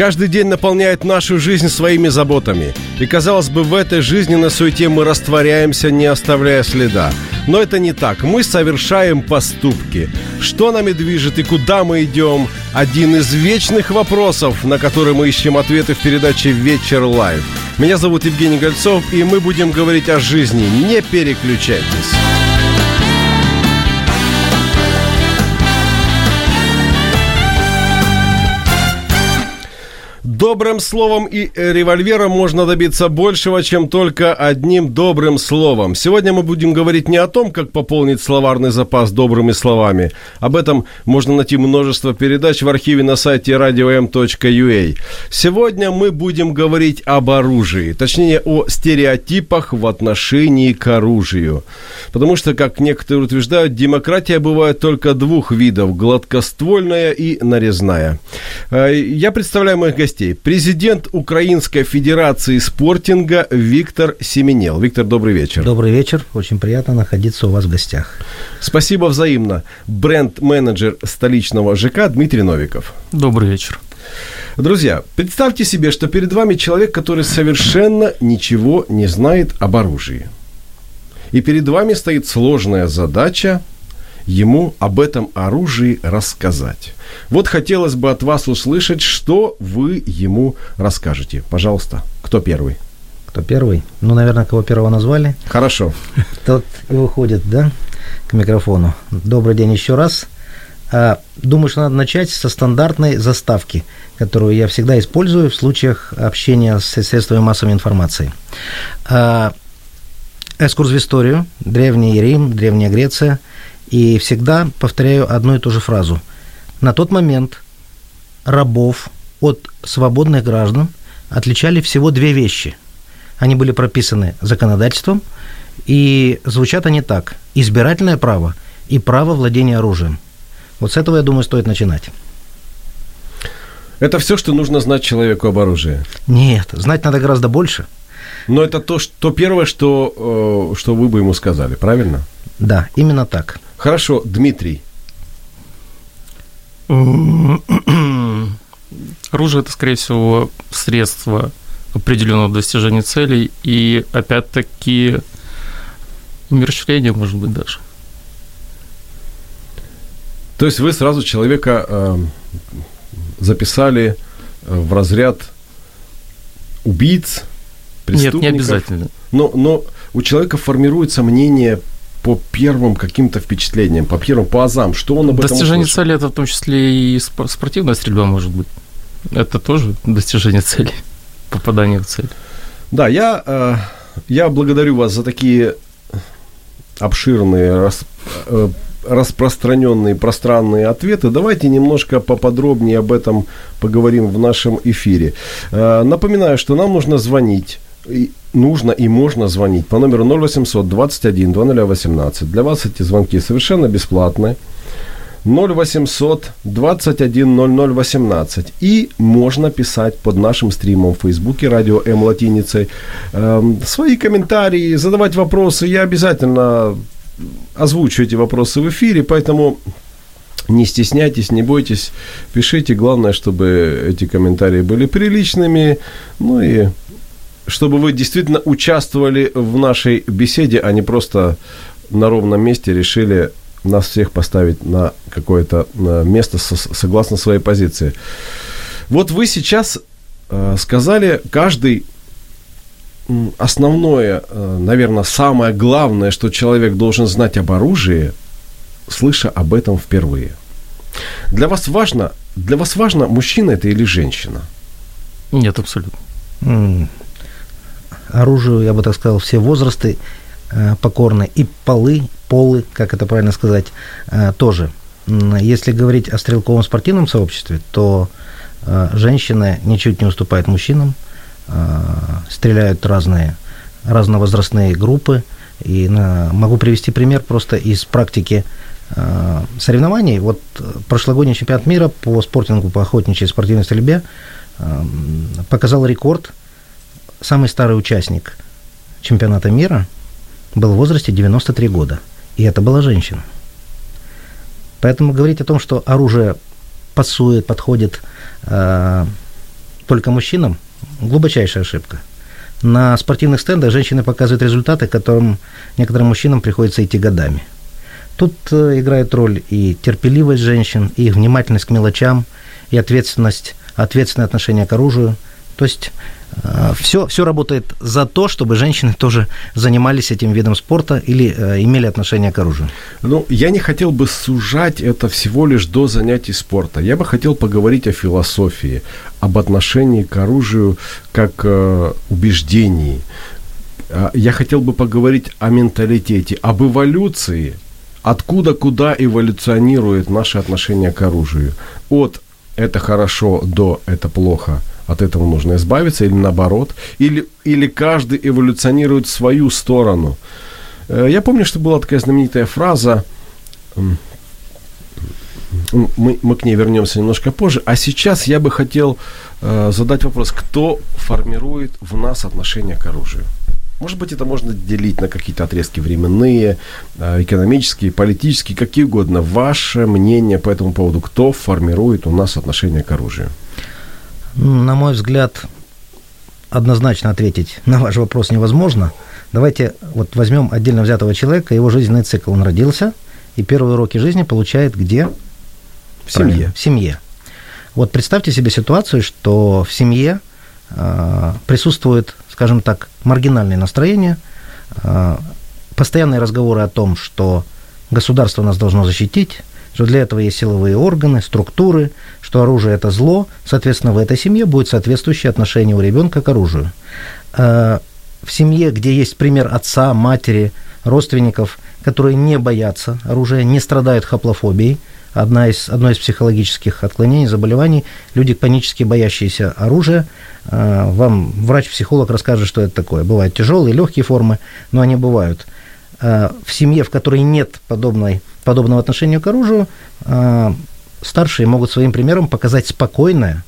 Каждый день наполняет нашу жизнь своими заботами. И, казалось бы, в этой жизненной суете мы растворяемся, не оставляя следа. Но это не так. Мы совершаем поступки. Что нами движет и куда мы идем? Один из вечных вопросов, на которые мы ищем ответы в передаче «Вечер Live». Меня зовут Евгений Гольцов, и мы будем говорить о жизни. Не переключайтесь. Добрым словом и револьвером можно добиться большего, чем только одним добрым словом. Сегодня мы будем говорить не о том, как пополнить словарный запас добрыми словами. Об этом можно найти множество передач в архиве на сайте radio.m.ua. Сегодня мы будем говорить об оружии, точнее о стереотипах в отношении к оружию. Потому что, как некоторые утверждают, демократия бывает только двух видов – гладкоствольная и нарезная. Э, Я представляю моих гостей. Президент Украинской Федерации спортинга Виктор Семенел. Виктор, добрый вечер. Добрый вечер. Очень приятно находиться у вас в гостях. Спасибо взаимно. Бренд-менеджер столичного ЖК Дмитрий Новиков. Добрый вечер. Друзья, представьте себе, что перед вами человек, который совершенно ничего не знает об оружии. И перед вами стоит сложная задача ему об этом оружии рассказать. Вот хотелось бы от вас услышать, что вы ему расскажете. Пожалуйста, кто первый? Кто первый? Ну, наверное, кого первого назвали. Хорошо. Тот и выходит, да, к микрофону. Добрый день еще раз. А, Думаю, что надо начать со стандартной заставки, которую я всегда использую в случаях общения с средствами массовой информации. А, Экскурс в историю, Древний Рим, Древняя Греция, и всегда повторяю одну и ту же фразу. На тот момент рабов от свободных граждан отличали всего две вещи. Они были прописаны законодательством, и звучат они так. Избирательное право и право владения оружием. Вот с этого, я думаю, стоит начинать. Это все, что нужно знать человеку об оружии. Нет, знать надо гораздо больше. Но это то, что, то первое, что, э, что вы бы ему сказали, правильно? Да, именно так. Хорошо, Дмитрий. Оружие – это, скорее всего, средство определенного достижения целей и, опять-таки, умерщвление, может быть, даже. То есть вы сразу человека э, записали в разряд убийц, Нет, не обязательно. Но, но у человека формируется мнение по первым каким-то впечатлениям, по первым, по азам, что он об этом Достижение услышал? цели – это в том числе и спор- спортивная стрельба, может быть. Это тоже достижение цели, попадание в цель. Да, я, э, я благодарю вас за такие обширные, рас- э, распространенные, пространные ответы. Давайте немножко поподробнее об этом поговорим в нашем эфире. Э, Напоминаю, что нам нужно звонить нужно и можно звонить по номеру 0800 21 2018. Для вас эти звонки совершенно бесплатные. 0800 21 0018. И можно писать под нашим стримом в Фейсбуке радио М латиницей эм, свои комментарии, задавать вопросы. Я обязательно озвучу эти вопросы в эфире, поэтому не стесняйтесь, не бойтесь, пишите. Главное, чтобы эти комментарии были приличными, ну и чтобы вы действительно участвовали в нашей беседе, а не просто на ровном месте решили нас всех поставить на какое-то э, место со- согласно своей позиции. Вот вы сейчас э, сказали, каждый основное, э, наверное, самое главное, что человек должен знать об оружии, слыша об этом впервые. Для вас важно, для вас важно, мужчина это или женщина? Нет, абсолютно. Оружию, я бы так сказал, все возрасты э, покорны, и полы, полы, как это правильно сказать, э, тоже. Если говорить о стрелковом спортивном сообществе, то э, женщины ничуть не уступают мужчинам, стреляют разные, разновозрастные группы. И могу привести пример просто из практики соревнований. Вот прошлогодний чемпионат мира по спортингу, по охотничьей спортивной стрельбе показал рекорд самый старый участник чемпионата мира был в возрасте 93 года. И это была женщина. Поэтому говорить о том, что оружие пасует, подходит э, только мужчинам, глубочайшая ошибка. На спортивных стендах женщины показывают результаты, которым некоторым мужчинам приходится идти годами. Тут э, играет роль и терпеливость женщин, и их внимательность к мелочам, и ответственность, ответственное отношение к оружию. То есть все, все работает за то, чтобы женщины тоже занимались этим видом спорта или э, имели отношение к оружию. Ну, я не хотел бы сужать это всего лишь до занятий спорта. Я бы хотел поговорить о философии, об отношении к оружию как э, убеждении. А, я хотел бы поговорить о менталитете, об эволюции, откуда куда эволюционирует наше отношение к оружию. От это хорошо до это плохо – от этого нужно избавиться, или наоборот, или, или каждый эволюционирует в свою сторону. Э, я помню, что была такая знаменитая фраза, мы, мы к ней вернемся немножко позже, а сейчас я бы хотел э, задать вопрос, кто формирует в нас отношение к оружию? Может быть, это можно делить на какие-то отрезки временные, э, экономические, политические, какие угодно. Ваше мнение по этому поводу, кто формирует у нас отношение к оружию? На мой взгляд, однозначно ответить на ваш вопрос невозможно. Давайте вот возьмем отдельно взятого человека, его жизненный цикл. Он родился, и первые уроки жизни получает где? В семье. Правильно, в семье. Вот представьте себе ситуацию, что в семье э, присутствует, скажем так, маргинальное настроение, э, постоянные разговоры о том, что государство нас должно защитить, что для этого есть силовые органы, структуры, что оружие – это зло, соответственно, в этой семье будет соответствующее отношение у ребенка к оружию. А, в семье, где есть пример отца, матери, родственников, которые не боятся оружия, не страдают хаплофобией, одна из, одно из психологических отклонений, заболеваний, люди панически боящиеся оружия, а, вам врач-психолог расскажет, что это такое. Бывают тяжелые, легкие формы, но они бывают. А, в семье, в которой нет подобной, подобного отношения к оружию, старшие могут своим примером показать спокойное,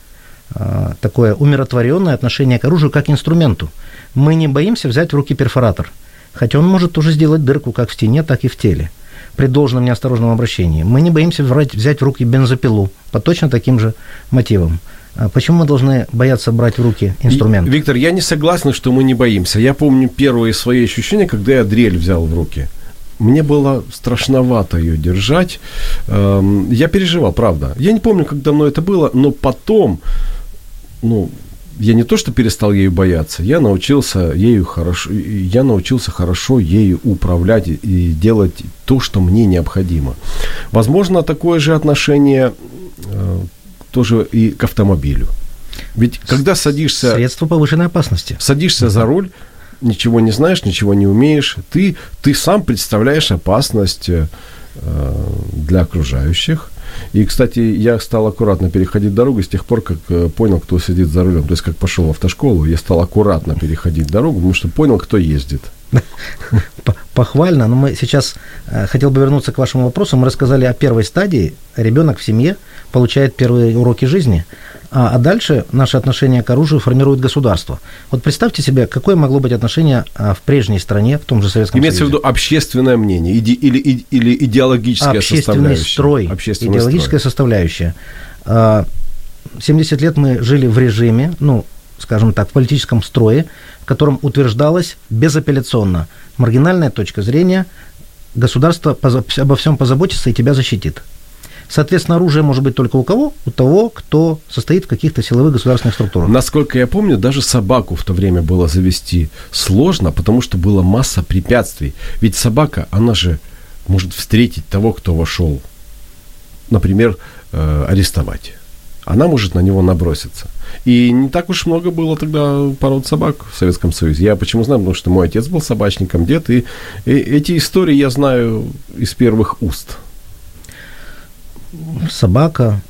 а, такое умиротворенное отношение к оружию как инструменту. Мы не боимся взять в руки перфоратор, хотя он может уже сделать дырку как в стене, так и в теле при должном неосторожном обращении. Мы не боимся взять в руки бензопилу по точно таким же мотивам. А почему мы должны бояться брать в руки инструмент? Виктор, я не согласен, что мы не боимся. Я помню первые свои ощущения, когда я дрель взял в руки – мне было страшновато ее держать. Эм, я переживал, правда. Я не помню, как давно это было, но потом, ну, я не то, что перестал ею бояться, я научился ею хорошо, я научился хорошо ею управлять и делать то, что мне необходимо. Возможно, такое же отношение э, тоже и к автомобилю. Ведь когда садишься... Средство повышенной опасности. Садишься за руль, ничего не знаешь, ничего не умеешь, ты, ты сам представляешь опасность э, для окружающих. И, кстати, я стал аккуратно переходить дорогу с тех пор, как э, понял, кто сидит за рулем. То есть, как пошел в автошколу, я стал аккуратно переходить дорогу, потому что понял, кто ездит. Похвально, но мы сейчас э, хотел бы вернуться к вашему вопросу. Мы рассказали о первой стадии. Ребенок в семье получает первые уроки жизни, а, а дальше наше отношение к оружию формирует государство. Вот представьте себе, какое могло быть отношение а, в прежней стране, в том же Советском Имеется Союзе. Имеется в виду общественное мнение иде, или, или, или идеологическая Общественный составляющая? Строй, Общественный идеологическая строй. составляющая. 70 а, лет мы жили в режиме, ну, скажем так, в политическом строе, в котором утверждалось безапелляционно маргинальная точка зрения, государство обо всем позаботится и тебя защитит. Соответственно, оружие может быть только у кого? У того, кто состоит в каких-то силовых государственных структурах. Насколько я помню, даже собаку в то время было завести сложно, потому что была масса препятствий. Ведь собака, она же может встретить того, кто вошел, например, э, арестовать. Она может на него наброситься. И не так уж много было тогда пород собак в Советском Союзе. Я почему знаю, потому что мой отец был собачником, дед, и, и эти истории я знаю из первых уст. Собака,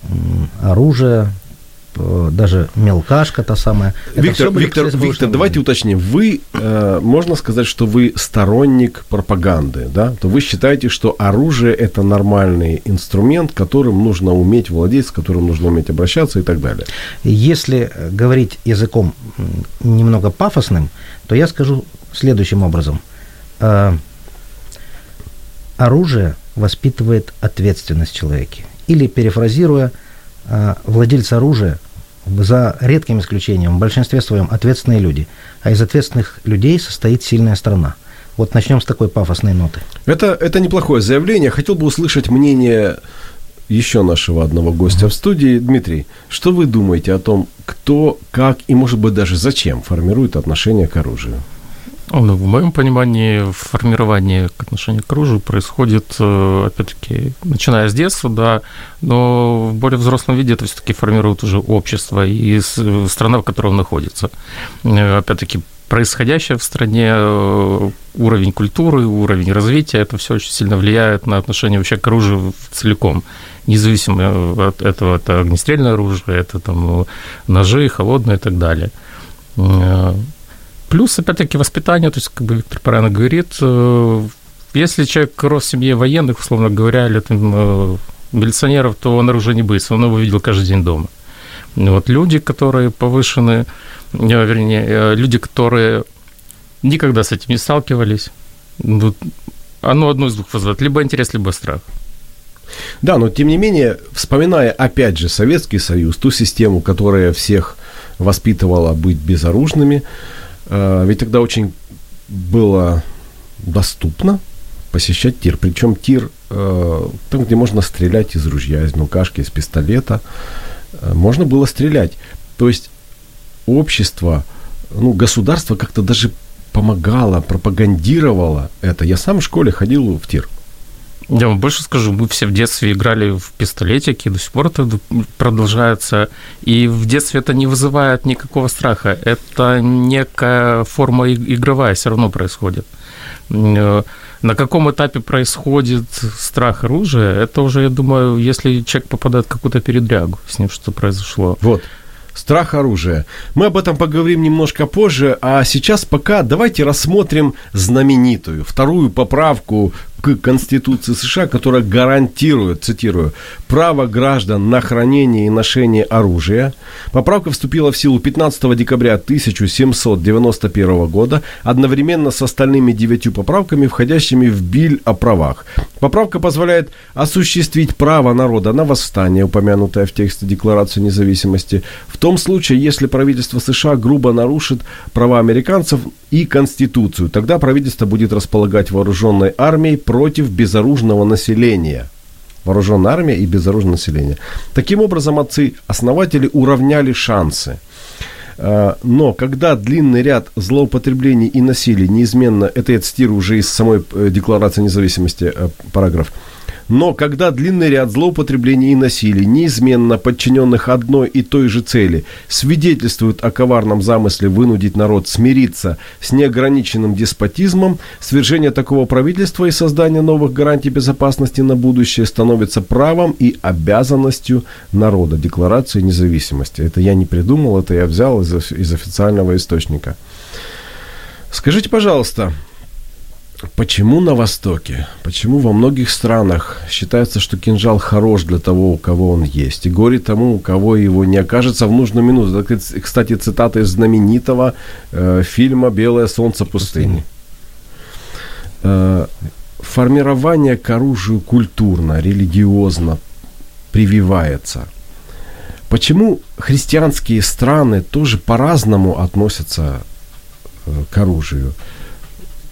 оружие, Э, даже мелкашка та самая. Это Виктор, Виктор, Виктор давайте уточним. Вы, э, можно сказать, что вы сторонник пропаганды, да? То вы считаете, что оружие – это нормальный инструмент, которым нужно уметь владеть, с которым нужно уметь обращаться и так далее? Если говорить языком немного пафосным, то я скажу следующим образом. Э, оружие воспитывает ответственность в человеке. Или, перефразируя, э, владельцы оружия за редким исключением, в большинстве своем ответственные люди. А из ответственных людей состоит сильная страна. Вот начнем с такой пафосной ноты. Это, это неплохое заявление. Хотел бы услышать мнение еще нашего одного гостя в студии. Дмитрий, что вы думаете о том, кто, как и, может быть, даже зачем формирует отношение к оружию? Ну, в моем понимании, формирование к к оружию происходит, э, опять-таки, начиная с детства, да, но в более взрослом виде это все-таки формирует уже общество и страна, в которой он находится. Э, опять-таки, происходящее в стране, э, уровень культуры, уровень развития, это все очень сильно влияет на отношение вообще к оружию целиком, независимо от этого, это огнестрельное оружие, это там ножи, холодное и так далее. Плюс, опять-таки, воспитание, то есть, как бы Виктор правильно говорит, э, если человек рос в семье военных, условно говоря, или там, э, милиционеров, то он оружие не боится, он его видел каждый день дома. Вот люди, которые повышены, э, вернее, люди, которые никогда с этим не сталкивались, вот, оно одно из двух вызывает, либо интерес, либо страх. Да, но тем не менее, вспоминая опять же Советский Союз, ту систему, которая всех воспитывала быть безоружными, ведь тогда очень было доступно посещать тир. Причем тир э, там, где можно стрелять из ружья, из мелкашки, из пистолета. Э, можно было стрелять. То есть общество, ну, государство как-то даже помогало, пропагандировало это. Я сам в школе ходил в тир. Я вам больше скажу, мы все в детстве играли в пистолетики, до сих пор это продолжается. И в детстве это не вызывает никакого страха. Это некая форма игровая все равно происходит. Э, на каком этапе происходит страх оружия, это уже, я думаю, если человек попадает в какую-то передрягу, с ним что произошло. Вот. Страх оружия. Мы об этом поговорим немножко позже, а сейчас пока давайте рассмотрим знаменитую вторую поправку к Конституции США, которая гарантирует, цитирую, право граждан на хранение и ношение оружия. Поправка вступила в силу 15 декабря 1791 года, одновременно с остальными девятью поправками, входящими в Биль о правах. Поправка позволяет осуществить право народа на восстание, упомянутое в тексте Декларации независимости, в том случае, если правительство США грубо нарушит права американцев и Конституцию. Тогда правительство будет располагать вооруженной армией против безоружного населения. Вооруженная армия и безоружное население. Таким образом, отцы-основатели уравняли шансы. А, но когда длинный ряд злоупотреблений и насилий неизменно, это я цитирую уже из самой э, Декларации независимости э, параграф, но когда длинный ряд злоупотреблений и насилий, неизменно подчиненных одной и той же цели, свидетельствует о коварном замысле вынудить народ смириться с неограниченным деспотизмом, свержение такого правительства и создание новых гарантий безопасности на будущее становится правом и обязанностью народа. Декларации независимости. Это я не придумал, это я взял из, из официального источника. Скажите, пожалуйста, Почему на Востоке, почему во многих странах считается, что кинжал хорош для того, у кого он есть, и горе тому, у кого его не окажется в нужную минуту. Это, кстати, цитата из знаменитого э, фильма «Белое солнце пустыни». Э, формирование к оружию культурно, религиозно прививается. Почему христианские страны тоже по-разному относятся э, к оружию?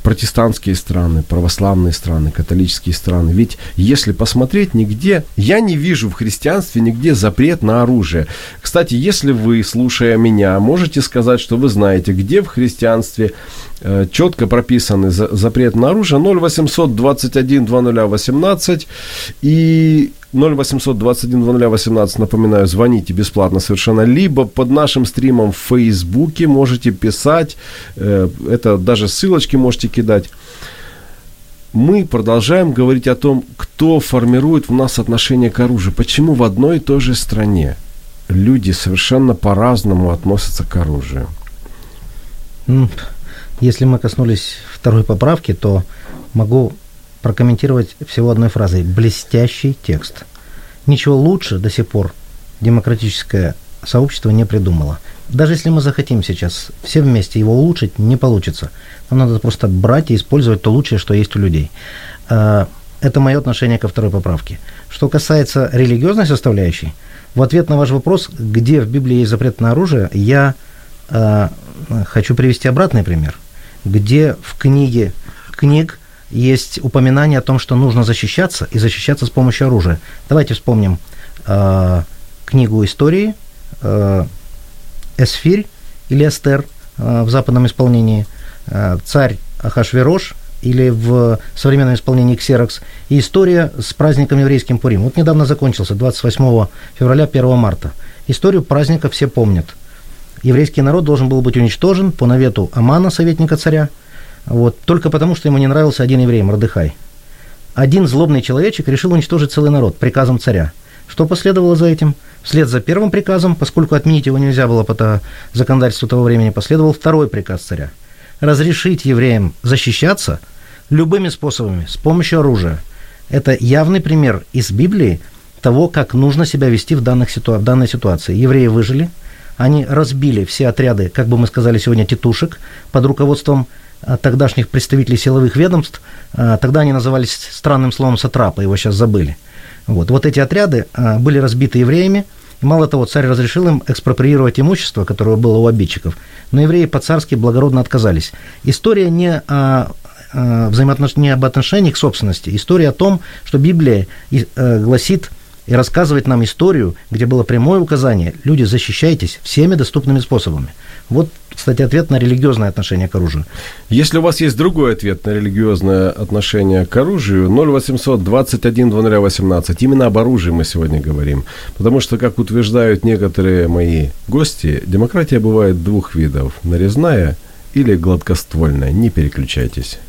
Протестантские страны, православные страны, католические страны. Ведь если посмотреть, нигде, я не вижу в христианстве нигде запрет на оружие. Кстати, если вы, слушая меня, можете сказать, что вы знаете, где в христианстве четко прописаны за, запрет на оружие 0800 21 2018 и 0800 21 18, напоминаю, звоните бесплатно совершенно, либо под нашим стримом в Фейсбуке можете писать, э, это даже ссылочки можете кидать. Мы продолжаем говорить о том, кто формирует в нас отношение к оружию. Почему в одной и той же стране люди совершенно по-разному относятся к оружию? Если мы коснулись второй поправки, то могу прокомментировать всего одной фразой. Блестящий текст. Ничего лучше до сих пор демократическое сообщество не придумало. Даже если мы захотим сейчас все вместе его улучшить, не получится. Нам надо просто брать и использовать то лучшее, что есть у людей. А, это мое отношение ко второй поправке. Что касается религиозной составляющей, в ответ на ваш вопрос, где в Библии есть запрет на оружие, я э, хочу привести обратный пример, где в книге книг есть упоминание о том, что нужно защищаться и защищаться с помощью оружия. Давайте вспомним э, книгу истории э, Эсфирь или Эстер э, в западном исполнении, э, царь Ахашверош или в современном исполнении Ксерокс, и история с праздником еврейским Пурим. Вот недавно закончился, 28 февраля, 1 марта. Историю праздника все помнят. Еврейский народ должен был быть уничтожен по навету Амана, советника царя, вот, только потому, что ему не нравился один еврей, Мордыхай. Один злобный человечек решил уничтожить целый народ приказом царя. Что последовало за этим? Вслед за первым приказом, поскольку отменить его нельзя было по законодательству того времени, последовал второй приказ царя. Разрешить евреям защищаться любыми способами, с помощью оружия. Это явный пример из Библии того, как нужно себя вести в, данных ситу... в данной ситуации. Евреи выжили, они разбили все отряды, как бы мы сказали сегодня, тетушек под руководством а, тогдашних представителей силовых ведомств. А, тогда они назывались странным словом сатрапа, его сейчас забыли. Вот, вот эти отряды а, были разбиты евреями, и мало того, царь разрешил им экспроприировать имущество, которое было у обидчиков, но евреи по-царски благородно отказались. История не о взаимоотнош... не об отношении к собственности. История о том, что Библия э, гласит и рассказывает нам историю, где было прямое указание, люди, защищайтесь всеми доступными способами. Вот, кстати, ответ на религиозное отношение к оружию. Если у вас есть другой ответ на религиозное отношение к оружию, 0800 21 2018, именно об оружии мы сегодня говорим. Потому что, как утверждают некоторые мои гости, демократия бывает двух видов – нарезная или гладкоствольная. Не переключайтесь.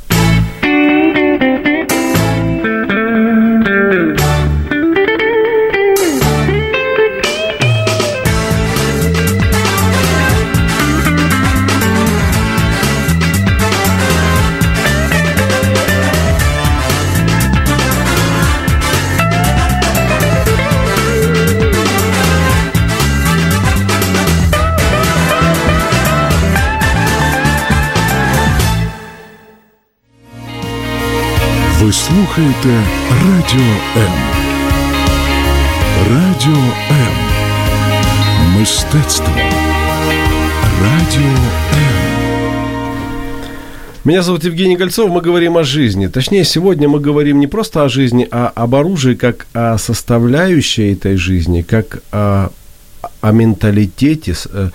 слухаєте Радіо М. Радіо М. Мистецтво. Радіо М. Меня зовут Евгений Гольцов, мы говорим о жизни. Точнее, сегодня мы говорим не просто о жизни, а об оружии как о составляющей этой жизни, как о, о менталитете, э,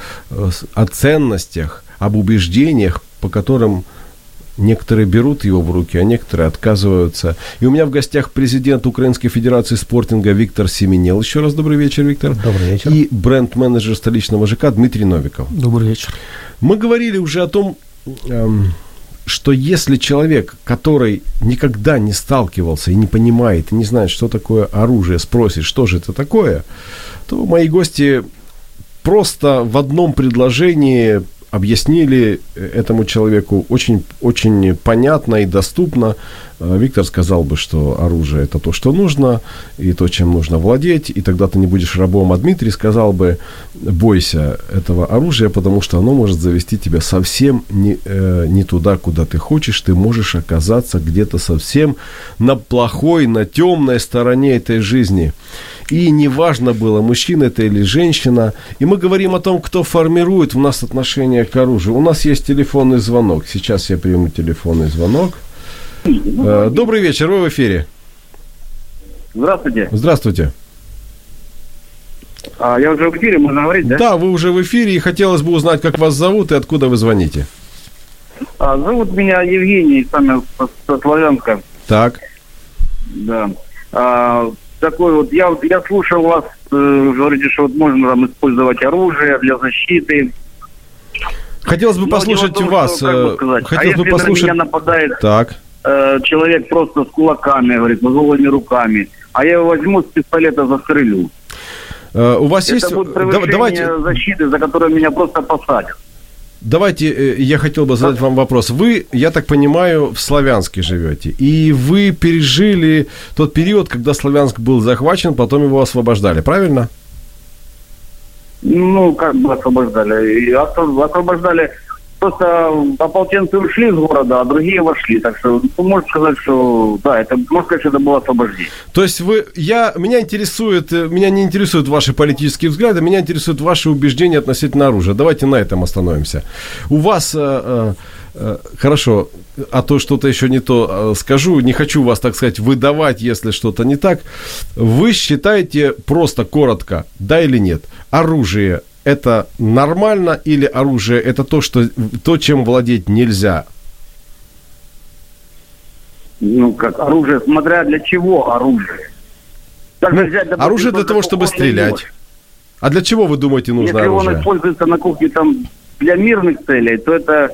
о ценностях, об убеждениях, по которым Некоторые берут его в руки, а некоторые отказываются. И у меня в гостях президент Украинской Федерации спортинга Виктор Семенел. Еще раз добрый вечер, Виктор. Добрый вечер. И бренд-менеджер столичного ЖК Дмитрий Новиков. Добрый вечер. Мы говорили уже о том, эм, что если человек, который никогда не сталкивался и не понимает, и не знает, что такое оружие, спросит, что же это такое, то мои гости просто в одном предложении объяснили этому человеку очень, очень понятно и доступно. Э, Виктор сказал бы, что оружие это то, что нужно, и то, чем нужно владеть, и тогда ты не будешь рабом. А Дмитрий сказал бы, бойся этого оружия, потому что оно может завести тебя совсем не, э, не туда, куда ты хочешь. Ты можешь оказаться где-то совсем на плохой, на темной стороне этой жизни. И неважно было, мужчина это или женщина. И мы говорим о том, кто формирует в нас отношение к оружию. У нас есть телефонный звонок. Сейчас я приму телефонный звонок. Э, добрый вечер, вы в эфире. Здравствуйте. Здравствуйте. А, я уже в эфире, можно говорить, да? Да, вы уже в эфире, и хотелось бы узнать, как вас зовут и откуда вы звоните. А, зовут меня Евгений, сами со Славянска. Так. Да. А, такой вот, я, я слушал вас, э, говорите, что вот можно там использовать оружие для защиты. Хотелось бы Но послушать дело в том, вас. что, бы э, а Хотелось бы если на послушать... меня нападает Так. э, человек просто с кулаками, говорит, с голыми руками, а я его возьму с пистолета застрелю. Э, У вас Это есть... будет да- превышение Давайте, защиты, за которую меня просто посадят. Давайте э, я хотел бы задать вам вопрос. Вы, я так понимаю, в Славянске живете. И вы пережили тот период, когда Славянск был захвачен, потом его освобождали, правильно? Ну, как бы освобождали. И осво- освобождали. Просто ополченцы ушли из города, а другие вошли. Так что, ну, можно сказать, что да, это можно сказать, что это было освобождение. То есть вы, я, меня интересует, э, меня не интересуют ваши политические взгляды, меня интересуют ваши убеждения относительно оружия. Давайте на этом остановимся. У вас, э, э, э, хорошо, а то что-то еще не то э, скажу, не хочу вас, так сказать, выдавать, если что-то не так. Вы считаете просто коротко, да или нет, оружие это нормально или оружие это то, что, то чем владеть нельзя? Ну, как оружие, смотря для чего оружие. Так Ну, взять, допустим, оружие для того, чтобы стрелять. нож. А для чего вы думаете нужно Если он оружие? используется на кухне там для мирных целей, то это,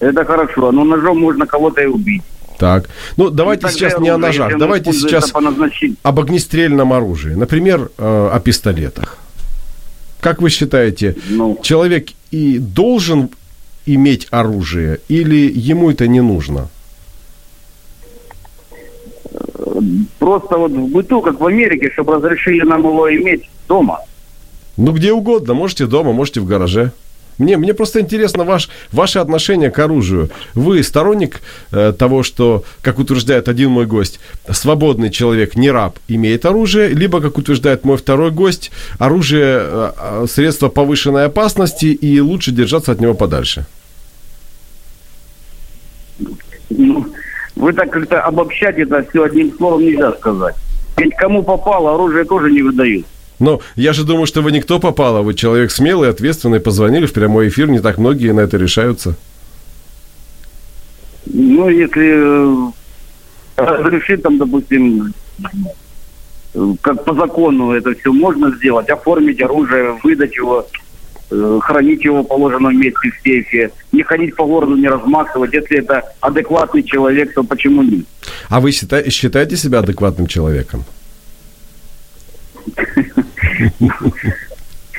это хорошо. Но ножом можно кого-то и убить. Так. Ну, давайте сейчас не оружие, о ножах. если Давайте сейчас об огнестрельном оружии. Например, э, о пистолетах. Как вы считаете, Ну, человек и должен иметь оружие или ему это не нужно? просто вот в быту, как в Америке, чтобы разрешили нам его иметь дома. Ну, где угодно. Можете дома, можете в гараже. Мне, мне просто интересно ваш, ваше отношение к оружию. Вы сторонник э, того, что, как утверждает один мой гость, свободный человек, не раб, имеет оружие, либо, как утверждает мой второй гость, оружие э, э, средство повышенной опасности и лучше держаться от него подальше. Ну, вы так как-то обобщать это все одним словом нельзя сказать. Ведь кому попало, оружие тоже не выдают. Но я же думаю, что вы никто попал, а вы человек смелый, ответственный, позвонили в прямой эфир, не так многие на это решаются. Ну, если э, разрешить там, допустим, как по закону это все можно сделать, оформить оружие, выдать его, э, хранить его в положенном месте в сейфе, не ходить по городу, не размахивать. Если это адекватный человек, то почему нет? А вы считаете себя адекватным человеком?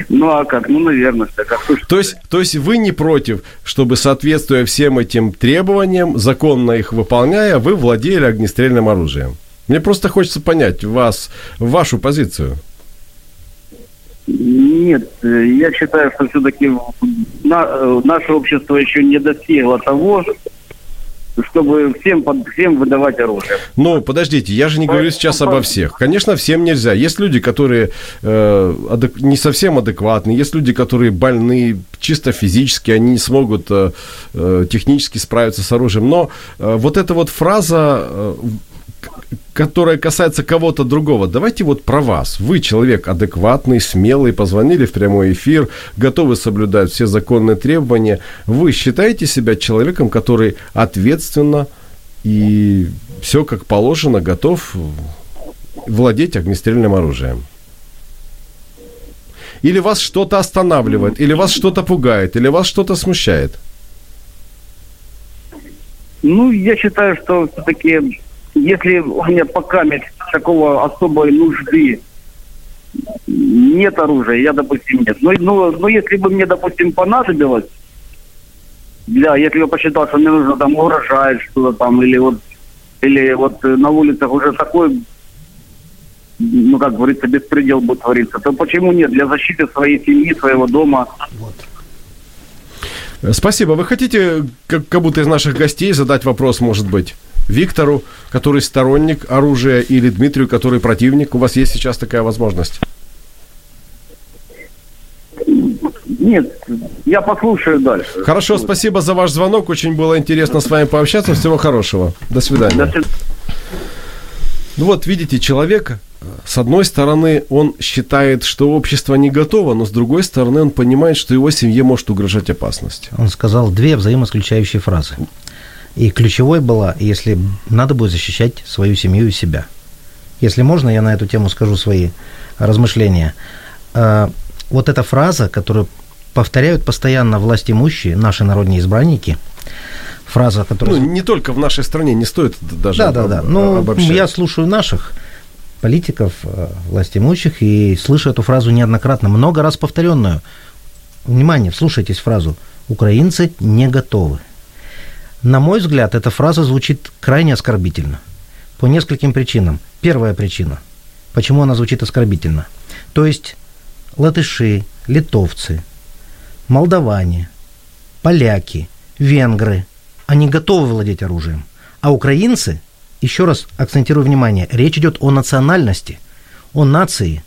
Ну, а как? Ну, наверное, что как то, что- То есть, то есть вы не против, чтобы, соответствуя всем этим требованиям, законно их выполняя, вы владели огнестрельным оружием? Мне просто хочется понять вас, вашу позицию. Нет, э, я считаю, что все-таки э, наше общество еще не достигло того, чтобы всем, под, всем выдавать оружие. Ну, подождите, я же не говорю сейчас обо всех. Конечно, всем нельзя. Есть люди, которые э, адек- не совсем адекватны, есть люди, которые больны чисто физически, они не смогут э, э, технически справиться с оружием. Но э, вот эта вот фраза, э, которая касается кого-то другого, давайте вот про вас. Вы человек адекватный, смелый, позвонили в прямой эфир, готовы соблюдать все законные требования. Вы считаете себя человеком, который ответственно и все как положено готов владеть огнестрельным оружием? Или вас что-то останавливает, или вас что-то пугает, или вас что-то смущает? Ну, я считаю, что все-таки, если у меня пока нет такого особой нужды нет оружия, я, допустим, нет. Но, но, но если бы мне, допустим, понадобилось, для, если я посчитал, что мне нужно там угрожает что-то там, или вот, или вот на улицах уже такой, ну, как говорится, беспредел будет твориться, то почему нет? Для защиты своей семьи, своего дома. Спасибо. Вы хотите как- кому-то из наших гостей задать вопрос, может быть? Виктору, который сторонник оружия, или Дмитрию, который противник? У вас есть сейчас такая возможность? Нет, я послушаю дальше. Хорошо, спасибо за ваш звонок. Очень было интересно с вами пообщаться. Всего хорошего. До свидания. До свидания. Ну вот, видите, человек, с одной стороны, он считает, что общество не готово, но с другой стороны, он понимает, что его семье может угрожать опасность. Он сказал две взаимоисключающие фразы. И ключевой была, если надо будет защищать свою семью и себя. Если можно, я на эту тему скажу свои размышления. А, вот эта фраза, которую повторяют постоянно власть имущие, наши народные избранники, фраза, которая... Ну, не только в нашей стране, не стоит даже Да, да, да. Ну, обобщать. я слушаю наших политиков, э, власть имущих, и слышу эту фразу неоднократно, много раз повторенную. Внимание, вслушайтесь фразу. Украинцы не готовы. На мой взгляд, эта фраза звучит крайне оскорбительно. По нескольким причинам. Первая причина. Почему она звучит оскорбительно? То есть латыши, литовцы, молдаване, поляки, венгры, они готовы владеть оружием. А украинцы, еще раз акцентирую внимание, речь идет о национальности, о нации.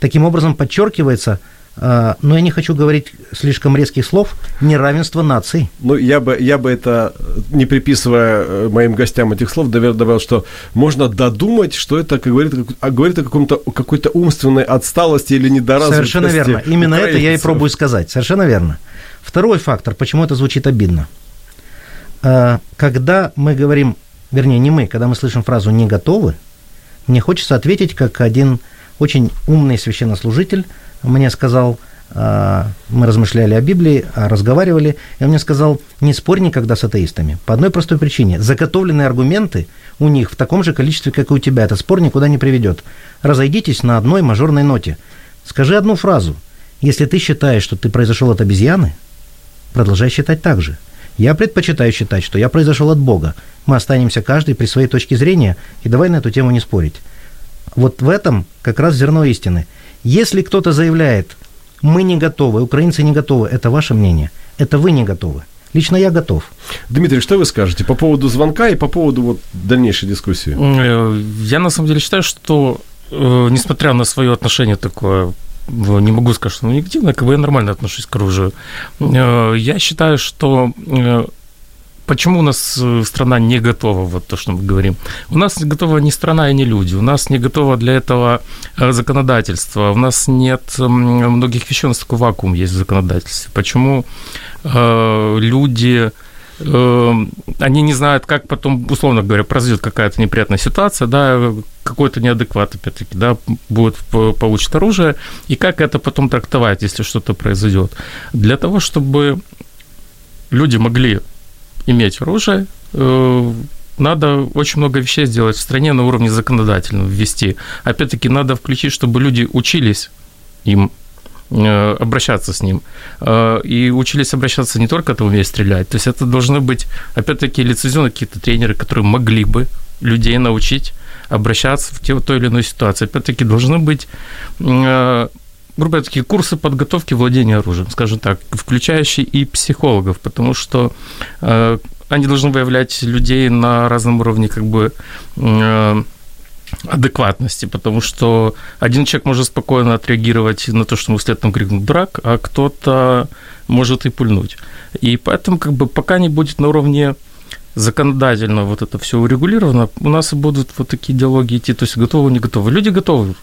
Таким образом подчеркивается – но я не хочу говорить слишком резких слов, неравенство наций. Ну, я бы, я бы это, не приписывая э, моим гостям этих слов, добавил, что можно додумать, что это как говорит, а, говорит о каком-то, какой-то умственной отсталости или недоразвитости. Совершенно верно. Именно украинцев. это я и пробую сказать. Совершенно верно. Второй фактор, почему это звучит обидно. А, когда мы говорим, вернее, не мы, когда мы слышим фразу «не готовы», мне хочется ответить, как один очень умный священнослужитель – мне сказал, а, мы размышляли о Библии, а, разговаривали, и он мне сказал, не спорь никогда с атеистами. По одной простой причине. Заготовленные аргументы у них в таком же количестве, как и у тебя. Этот спор никуда не приведет. Разойдитесь на одной мажорной ноте. Скажи одну фразу. Если ты считаешь, что ты произошел от обезьяны, продолжай считать так же. Я предпочитаю считать, что я произошел от Бога. Мы останемся каждый при своей точке зрения, и давай на эту тему не спорить. Вот в этом как раз зерно истины – если кто-то заявляет, мы не готовы, украинцы не готовы, это ваше мнение, это вы не готовы. Лично я готов. Дмитрий, что вы скажете по поводу звонка и по поводу вот дальнейшей дискуссии? Э, я на самом деле считаю, что э, несмотря на свое отношение такое не могу сказать, что негативное, как бы я нормально отношусь к оружию. Э, я считаю, что почему у нас э, страна не готова, вот то, что мы говорим. У нас не готова ни страна и ни люди, у нас не готово для этого э, законодательство, у нас нет многих вещей, у нас такой вакуум есть в законодательстве. Почему э, люди они не знают, как потом, условно говоря, произойдет какая-то неприятная ситуация, да, какой-то неадекват, опять-таки, да, будет, получит оружие, и как это потом трактовать, если что-то произойдет. Для того, чтобы люди могли иметь оружие, э, надо очень много вещей сделать в стране на уровне законодательного ввести. Опять-таки, надо включить, чтобы люди учились им э, обращаться с ним. Э, и учились обращаться не только это уметь стрелять. То есть это должны быть, опять-таки, лицензионные какие-то тренеры, которые могли бы людей научить обращаться в той или иной ситуации. Опять-таки, должны быть грубо говоря, такие курсы подготовки владения оружием, скажем так, включающие и психологов, потому что э, они должны выявлять людей на разном уровне как бы э, адекватности, потому что один человек может спокойно отреагировать на то, что ему вслед там крикнут «дурак», а кто-то может и пульнуть. И поэтому как бы пока не будет на уровне законодательно вот это все урегулировано, у нас и будут вот такие диалоги идти, то есть готовы, не готовы. Люди готовы,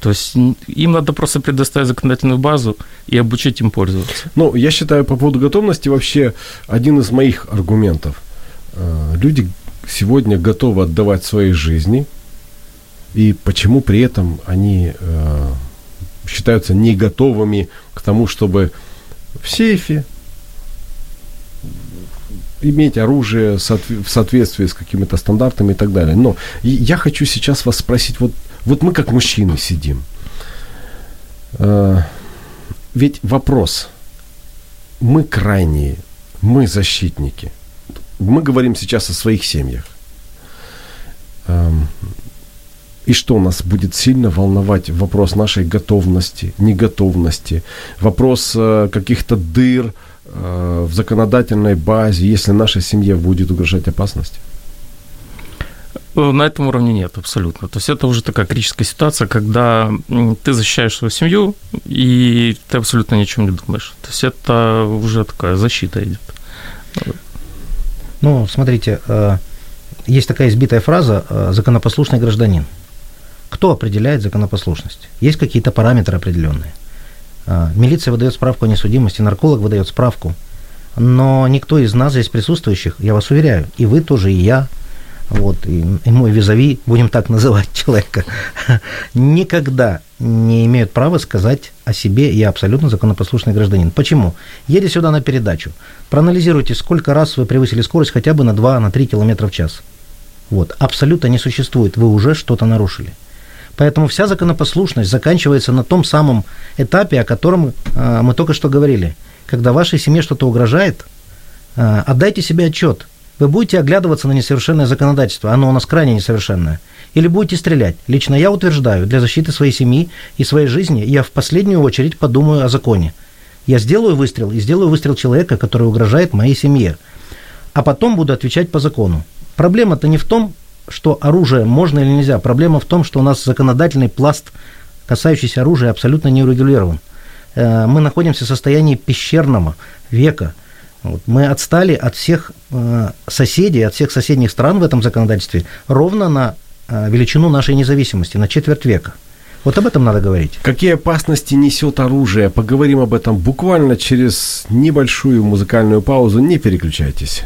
то есть им надо просто предоставить законодательную базу и обучить им пользоваться. Ну, я считаю, по поводу готовности вообще один из моих аргументов. Э, люди сегодня готовы отдавать свои жизни, и почему при этом они э, считаются не готовыми к тому, чтобы в сейфе иметь оружие в соответствии с какими-то стандартами и так далее. Но я хочу сейчас вас спросить, вот вот мы как мужчины сидим. Э, ведь вопрос. Мы крайние, мы защитники. Мы говорим сейчас о своих семьях. Эм, и что нас будет сильно волновать вопрос нашей готовности, неготовности, вопрос э, каких-то дыр э, в законодательной базе, если нашей семье будет угрожать опасность? Э, на этом уровне нет, абсолютно. То есть это уже такая критическая ситуация, когда ты защищаешь свою семью, и ты абсолютно ни о чем не думаешь. То есть это уже такая защита идет. Ну, смотрите, э, есть такая избитая фраза э, «законопослушный гражданин». Кто определяет законопослушность? Есть какие-то параметры определенные. Милиция выдает справку о несудимости, нарколог выдает справку. Но никто из нас здесь присутствующих, я вас уверяю, и вы тоже, и я – вот, и, и мой визави, будем так называть человека, никогда не имеют права сказать о себе «я абсолютно законопослушный гражданин». Почему? Едя сюда на передачу, проанализируйте, сколько раз вы превысили скорость хотя бы на 2-3 км в час. Вот, абсолютно не существует, вы уже что-то нарушили. Поэтому вся законопослушность заканчивается на том самом этапе, о котором э, мы только что говорили. Когда вашей семье что-то угрожает, э, отдайте себе отчет. Вы будете оглядываться на несовершенное законодательство, оно у нас крайне несовершенное, или будете стрелять. Лично я утверждаю, для защиты своей семьи и своей жизни я в последнюю очередь подумаю о законе. Я сделаю выстрел и сделаю выстрел человека, который угрожает моей семье. А потом буду отвечать по закону. Проблема-то не в том, что оружие можно или нельзя. Проблема в том, что у нас законодательный пласт, касающийся оружия, абсолютно не урегулирован. Э, мы находимся в состоянии пещерного века. Вот. Мы отстали от всех э, соседей, от всех соседних стран в этом законодательстве ровно на э, величину нашей независимости, на четверть века. Вот об этом надо говорить. Какие опасности несет оружие? Поговорим об этом буквально через небольшую музыкальную паузу. Не переключайтесь.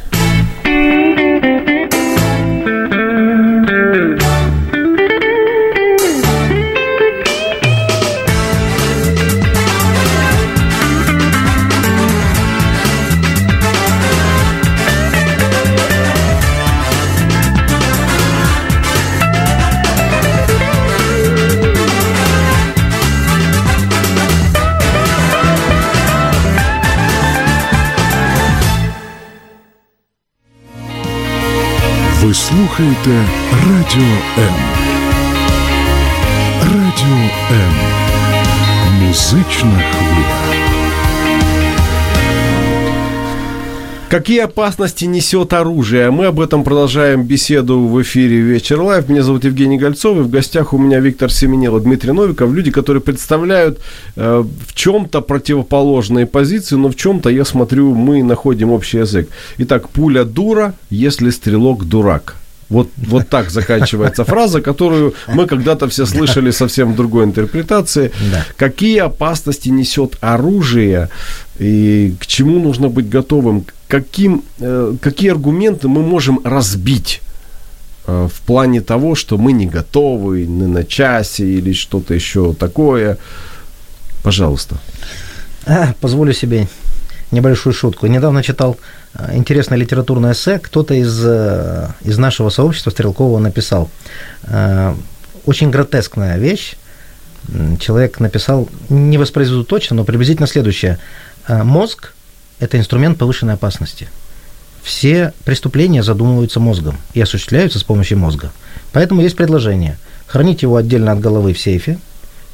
слухаєте Радіо М. Радіо М. Музична хвиля. Какие опасности несет оружие? Мы об этом продолжаем беседу в эфире «Вечер лайв». Меня зовут Евгений Гольцов, и в гостях у меня Виктор Семенилов, Дмитрий Новиков. Люди, которые представляют э, в чем-то противоположные позиции, но в чем-то, я смотрю, мы находим общий язык. Итак, пуля дура, если стрелок дурак. Вот, вот так заканчивается фраза, которую мы когда-то все слышали совсем в другой интерпретации. Да. Какие опасности несет оружие и к чему нужно быть готовым? Каким, э, какие аргументы мы можем разбить э, в плане того, что мы не готовы, не на часе или что-то еще такое? Пожалуйста. А, позволю себе небольшую шутку. Недавно читал э, интересное литературное эссе. Кто-то из, э, из нашего сообщества Стрелкового написал. Э, Очень гротескная вещь. Человек написал, не воспроизведу точно, но приблизительно следующее. Мозг – это инструмент повышенной опасности. Все преступления задумываются мозгом и осуществляются с помощью мозга. Поэтому есть предложение – хранить его отдельно от головы в сейфе,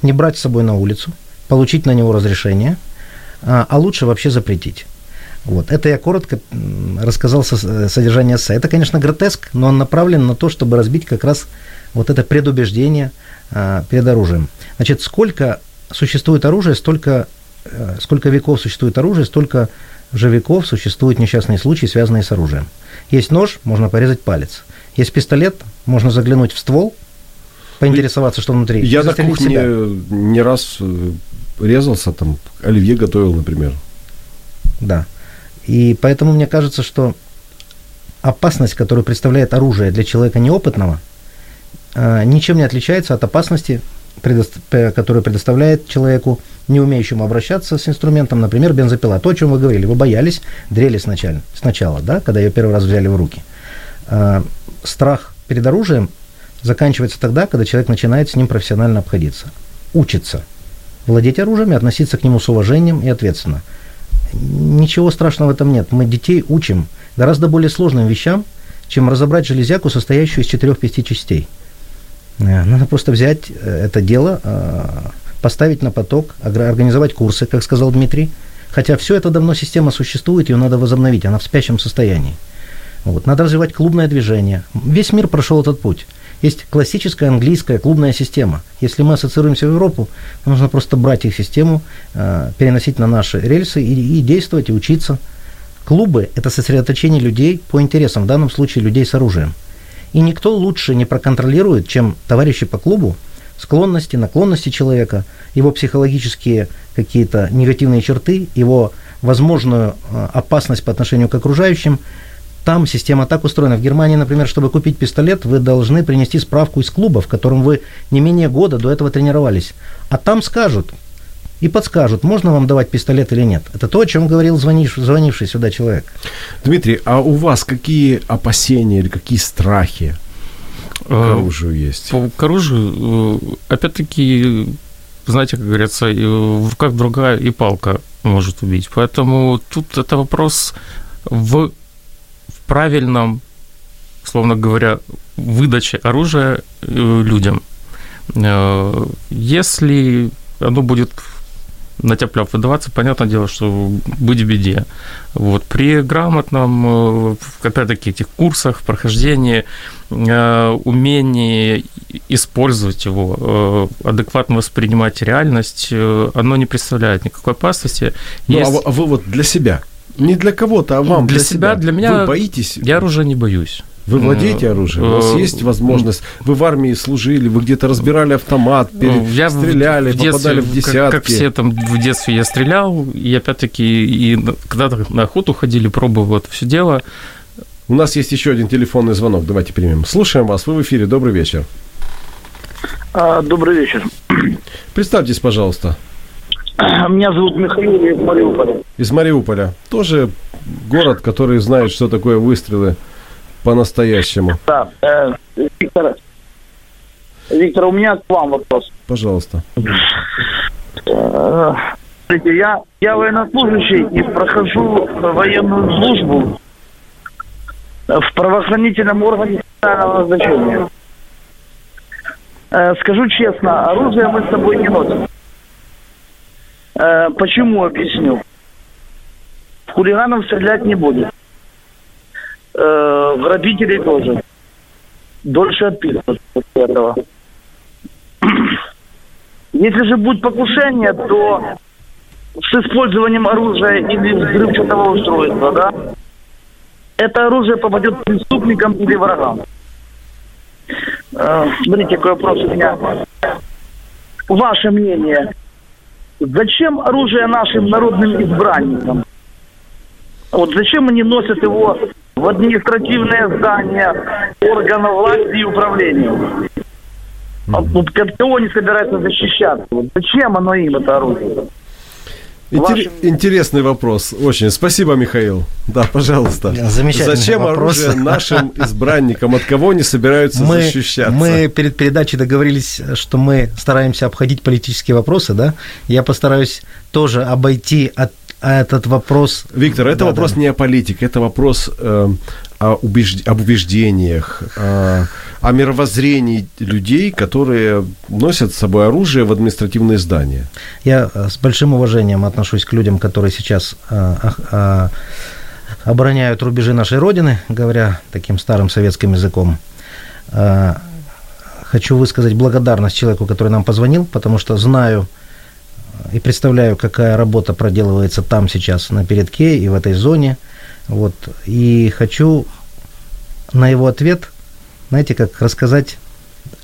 не брать с собой на улицу, получить на него разрешение – а, а лучше вообще запретить. Вот. Это я коротко рассказал э, содержание эссе. Это, конечно, гротеск, но он направлен на то, чтобы разбить как раз вот это предубеждение а, перед оружием. Значит, сколько существует оружие, столько, э, сколько веков существует оружие, столько же веков существуют несчастные случаи, связанные с оружием. Есть нож, можно порезать палец. Есть пистолет, можно заглянуть в ствол, поинтересоваться, что внутри. Я на кухне себя. не раз э, резался, там, оливье готовил, например. Да. И поэтому мне кажется, что опасность, которую представляет оружие для человека неопытного, э, ничем не отличается от опасности, которую предоставляет человеку, не умеющему обращаться с инструментом, например, бензопила. То, о чем вы говорили, вы боялись дрели сначала, сначала да, когда ее первый раз взяли в руки. Э, Страх перед оружием заканчивается тогда, когда человек начинает с ним профессионально обходиться, учится владеть оружием и относиться к нему с уважением и ответственно. Ничего страшного в этом нет. Мы детей учим гораздо более сложным вещам, чем разобрать железяку, состоящую из 4-5 частей. Э, Надо просто взять э, это дело, э, поставить на поток, организовать курсы, как сказал Дмитрий. Хотя все это давно система существует, ее надо возобновить, она в спящем состоянии. Вот. Надо развивать клубное движение. Весь мир прошел этот путь. Есть классическая английская клубная система. Если мы ассоциируемся в Европу, нужно просто брать их систему, э, переносить на наши рельсы и, и действовать, и учиться. Клубы – это сосредоточение людей по интересам, в данном случае людей с оружием. И никто лучше не проконтролирует, чем товарищи по клубу, склонности, наклонности человека, его психологические какие-то негативные черты, его возможную э, опасность по отношению к окружающим, там система так устроена. В Германии, например, чтобы купить пистолет, вы должны принести справку из клуба, в котором вы не менее года до этого тренировались. А там скажут и подскажут, можно вам давать пистолет или нет. Это то, о чем говорил звонивший, звонивший сюда человек. Дмитрий, а у вас какие опасения или какие страхи к Э, оружию есть? По к оружию, э, опять-таки, знаете, как говорится, в руках другая и палка может убить. Поэтому тут это вопрос в правильном, словно говоря, выдаче оружия э, людям. Э, Если оно будет на тяп выдаваться, понятное дело, что быть в беде. Вот. При грамотном, э, опять-таки, этих курсах, прохождении, умении использовать его, адекватно воспринимать реальность, оно не представляет никакой опасности. Ну, а Есть- вы- а для себя, не для кого-то, а вам Для для, себя, для меня- Вы боитесь? Я оружия не боюсь. Вы владеете оружием? У вас Э, есть возможность? Вы в армии служили, вы где-то разбирали автомат, пере- Ну, Я стреляли, в детстве, попадали в как- десятки. Как, все там в детстве я стрелял, и опять-таки, и когда-то на охоту ходили, пробовал это все дело. У нас есть еще один телефонный звонок, давайте примем. Слушаем вас, вы в эфире, добрый вечер. А, Добрый вечер. Представьтесь, пожалуйста, Меня зовут Михаил, я из Мариуполя. из Мариуполя. Тоже город, который знает, что такое выстрелы по-настоящему. Да, э, Виктор, Виктор, у меня к вам вопрос. Пожалуйста. Э, Смотрите, я, я военнослужащий и прохожу военную службу в правоохранительном органе специального назначения. Э, Скажу честно, оружие мы с собой не носим. Э, Почему, объясню. В хулиганов стрелять не будем. Э, Грабителей тоже. Дольше отписываться после этого. Если же будет покушение, то с использованием оружия или взрывчатого устройства, да, это оружие попадет преступникам или врагам. Э, Смотрите, какой вопрос у меня. Ваше мнение, зачем оружие нашим народным избранникам? Вот зачем они носят его в административное здание органов власти и управления? А вот от кого они собираются защищаться? Вот зачем оно им, это оружие? Интер- Интересный вопрос. Очень. Спасибо, Михаил. Да, пожалуйста. Замечательный Зачем вопрос. оружие нашим избранникам? От кого они собираются мы, защищаться? мы перед передачей договорились, что мы стараемся обходить политические вопросы, да? Я постараюсь тоже обойти от, этот вопрос. Виктор, это Да, вопрос да. не о политике, это вопрос э, о убежд- об убеждениях, э, о мировоззрении людей, которые носят с собой оружие в административные здания. Я э, с большим уважением отношусь к людям, которые сейчас э, э, обороняют рубежи нашей Родины, говоря таким старым советским языком. Хочу высказать благодарность человеку, который нам позвонил, потому что знаю и представляю, какая работа проделывается там сейчас, на передке и в этой зоне. Вот. И хочу на его ответ, знаете, как рассказать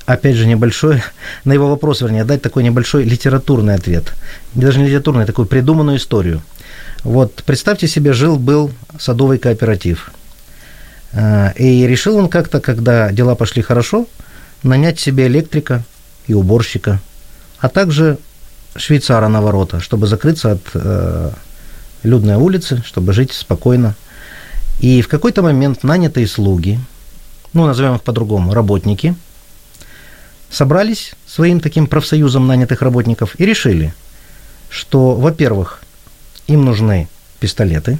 опять же, небольшой, на его вопрос, вернее, дать такой небольшой литературный ответ. Даже не литературный, а такую придуманную историю. Вот представьте себе, жил-был садовый кооператив. Э, И решил он как-то, когда дела пошли хорошо, нанять себе электрика и уборщика, а также швейцара на ворота, чтобы закрыться от э, людной улицы, чтобы жить спокойно. И в какой-то момент нанятые слуги, ну, назовем их по-другому, работники, собрались своим таким профсоюзом нанятых работников и решили, что, во-первых, им нужны пистолеты,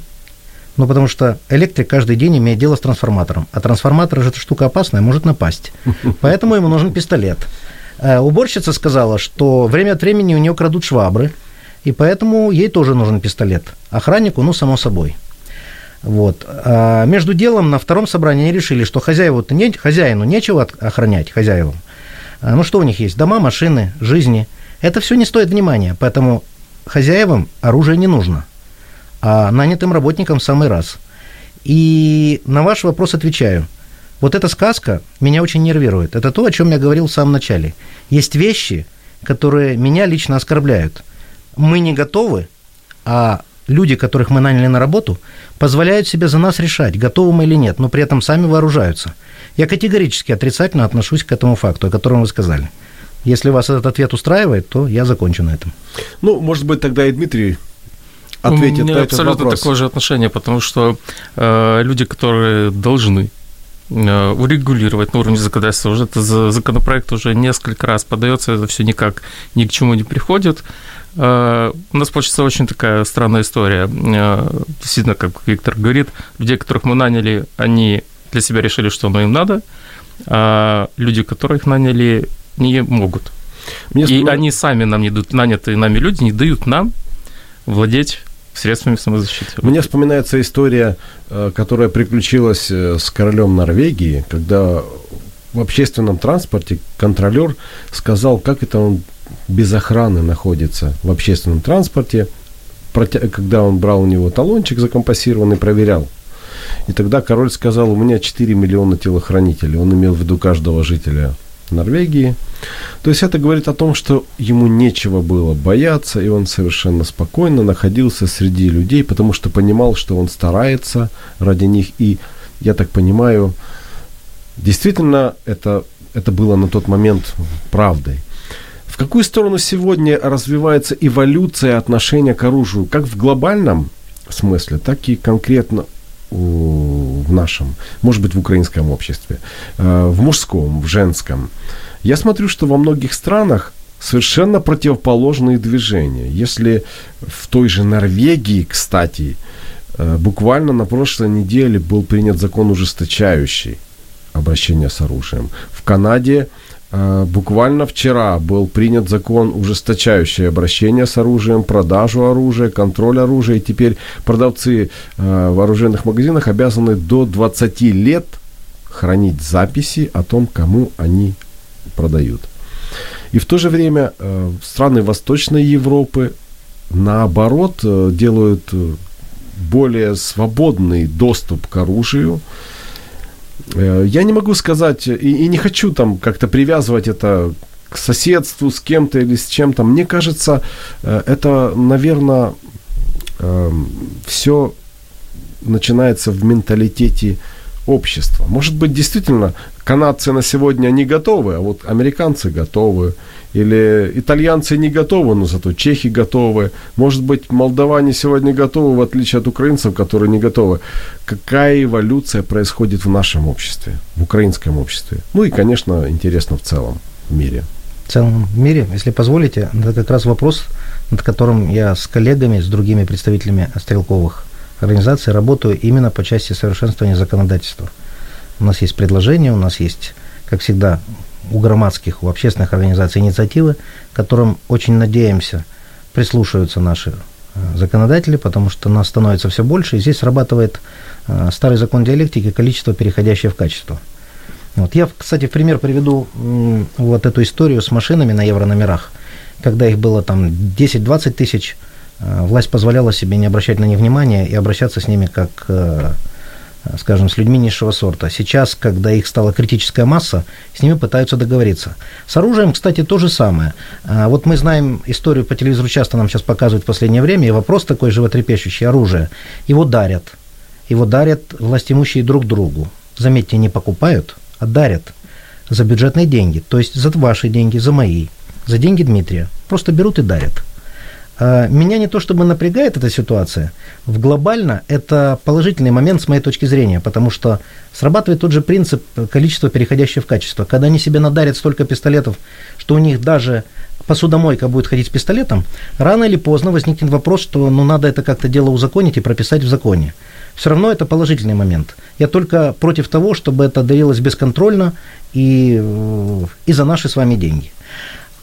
ну, потому что электрик каждый день имеет дело с трансформатором, а трансформатор же эта штука опасная, может напасть. Поэтому ему нужен пистолет. Э, Уборщица сказала, что время от времени у нее крадут швабры, и поэтому ей тоже нужен пистолет. Охраннику, ну, само собой. Вот. А между делом на втором собрании они решили, что хозяеву не, хозяину нечего охранять, хозяевам. А, Ну, что у них есть? Дома, машины, жизни. Это все не стоит внимания, поэтому хозяевам оружие не нужно, а нанятым работникам в самый раз. И на ваш вопрос отвечаю. Вот эта сказка меня очень нервирует. Это то, о чем я говорил в самом начале. Есть вещи, которые меня лично оскорбляют. Мы не готовы, а люди, которых мы наняли на работу, позволяют себе за нас решать, готовы мы или нет, но при этом сами вооружаются. Я категорически отрицательно отношусь к этому факту, о котором вы сказали. Если вас этот ответ устраивает, то я закончу на этом. Ну, может быть, тогда и Дмитрий ответит У меня на этот абсолютно вопрос. такое же отношение, потому что э, люди, которые должны э, урегулировать на уровне законодательства, уже этот за- законопроект уже несколько раз подается, это все никак ни к чему не приходит. Э, У нас получится очень такая странная история. Э, Действительно, как Виктор говорит, людей, которых мы наняли, они для себя решили, что оно им надо, а люди, которых наняли, не могут. Мне И вспомина- они сами нам не дают, нанятые нами люди не дают нам владеть средствами самозащиты. Мне вспоминается история, э, которая приключилась с королем Норвегии, когда в общественном транспорте контролер сказал, как это он без охраны находится в общественном транспорте, когда он брал у него талончик закомпассированный, проверял. И тогда король сказал, у меня 4 миллиона телохранителей. Он имел в виду каждого жителя Норвегии. То есть это говорит о том, что ему нечего было бояться, и он совершенно спокойно находился среди людей, потому что понимал, что он старается ради них. И, я так понимаю, действительно это, это было на тот момент правдой. В какую сторону сегодня развивается эволюция отношения к оружию, как в глобальном смысле, так и конкретно в нашем, может быть, в украинском обществе, э, в мужском, в женском. Я смотрю, что во многих странах совершенно противоположные движения. Если в той же Норвегии, кстати, э, буквально на прошлой неделе был принят закон ужесточающий обращение с оружием. В Канаде буквально вчера был принят закон, ужесточающий обращение с оружием, продажу оружия, контроль оружия. И теперь продавцы э, в оружейных магазинах обязаны до 20 лет хранить записи о том, кому они продают. И в то же время э, страны Восточной Европы, наоборот, э, делают э, более свободный доступ к оружию. Э, Я не могу сказать и, и не хочу там как-то привязывать это к соседству с кем-то или с чем-то. Мне кажется, э, это, наверное, все начинается в менталитете общества. Может быть, действительно, канадцы на сегодня не готовы, а вот американцы готовы. Или итальянцы не готовы, но зато чехи готовы. Может быть, молдаване сегодня готовы, в отличие от украинцев, которые не готовы. Какая эволюция происходит в нашем обществе, в украинском обществе? Ну и, конечно, интересно в целом в мире. В целом мире, если позволите, это как раз вопрос, над которым я с коллегами, с другими представителями стрелковых организаций работаю именно по части совершенствования законодательства. У нас есть предложения, у нас есть, как всегда, у громадских, у общественных организаций инициативы, которым очень надеемся прислушаются наши э, законодатели, потому что нас становится все больше, и здесь срабатывает э, старый закон диалектики, количество, переходящее в качество. Вот. Я, кстати, в пример приведу вот эту историю с машинами на еврономерах. Когда их было там 10-20 тысяч, э, власть позволяла себе не обращать на них внимания и обращаться с ними как, скажем, с людьми низшего сорта. Сейчас, когда их стала критическая масса, с ними пытаются договориться. С оружием, кстати, то же самое. А Вот мы знаем историю по телевизору, часто нам сейчас показывают в последнее время, и вопрос такой животрепещущий, оружие. Его дарят. Его дарят властимущие друг другу. Заметьте, не покупают, а дарят за бюджетные деньги. То есть за ваши деньги, за мои, за деньги Дмитрия. Просто берут и дарят. А, Меня не то чтобы напрягает эта ситуация. В глобально это положительный момент с моей точки зрения, потому что срабатывает тот же принцип количества переходящего в качество. Когда они себе надарят столько пистолетов, что у них даже посудомойка будет ходить с пистолетом, рано или поздно возникнет вопрос, что ну, надо это как-то дело узаконить и прописать в законе. Все равно это положительный момент. Я только против того, чтобы это дарилось бесконтрольно и, э, и за наши с вами деньги.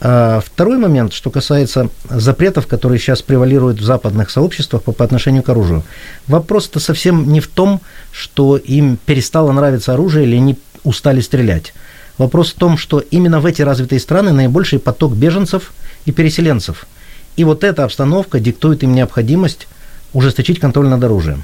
А Второй момент, что касается запретов, которые сейчас превалируют в западных сообществах по, по отношению к оружию. Вопрос-то совсем не в том, что им перестало нравиться оружие или они устали стрелять. Вопрос в том, что именно в эти развитые страны наибольший поток беженцев и переселенцев. И вот эта обстановка диктует им необходимость ужесточить контроль над оружием.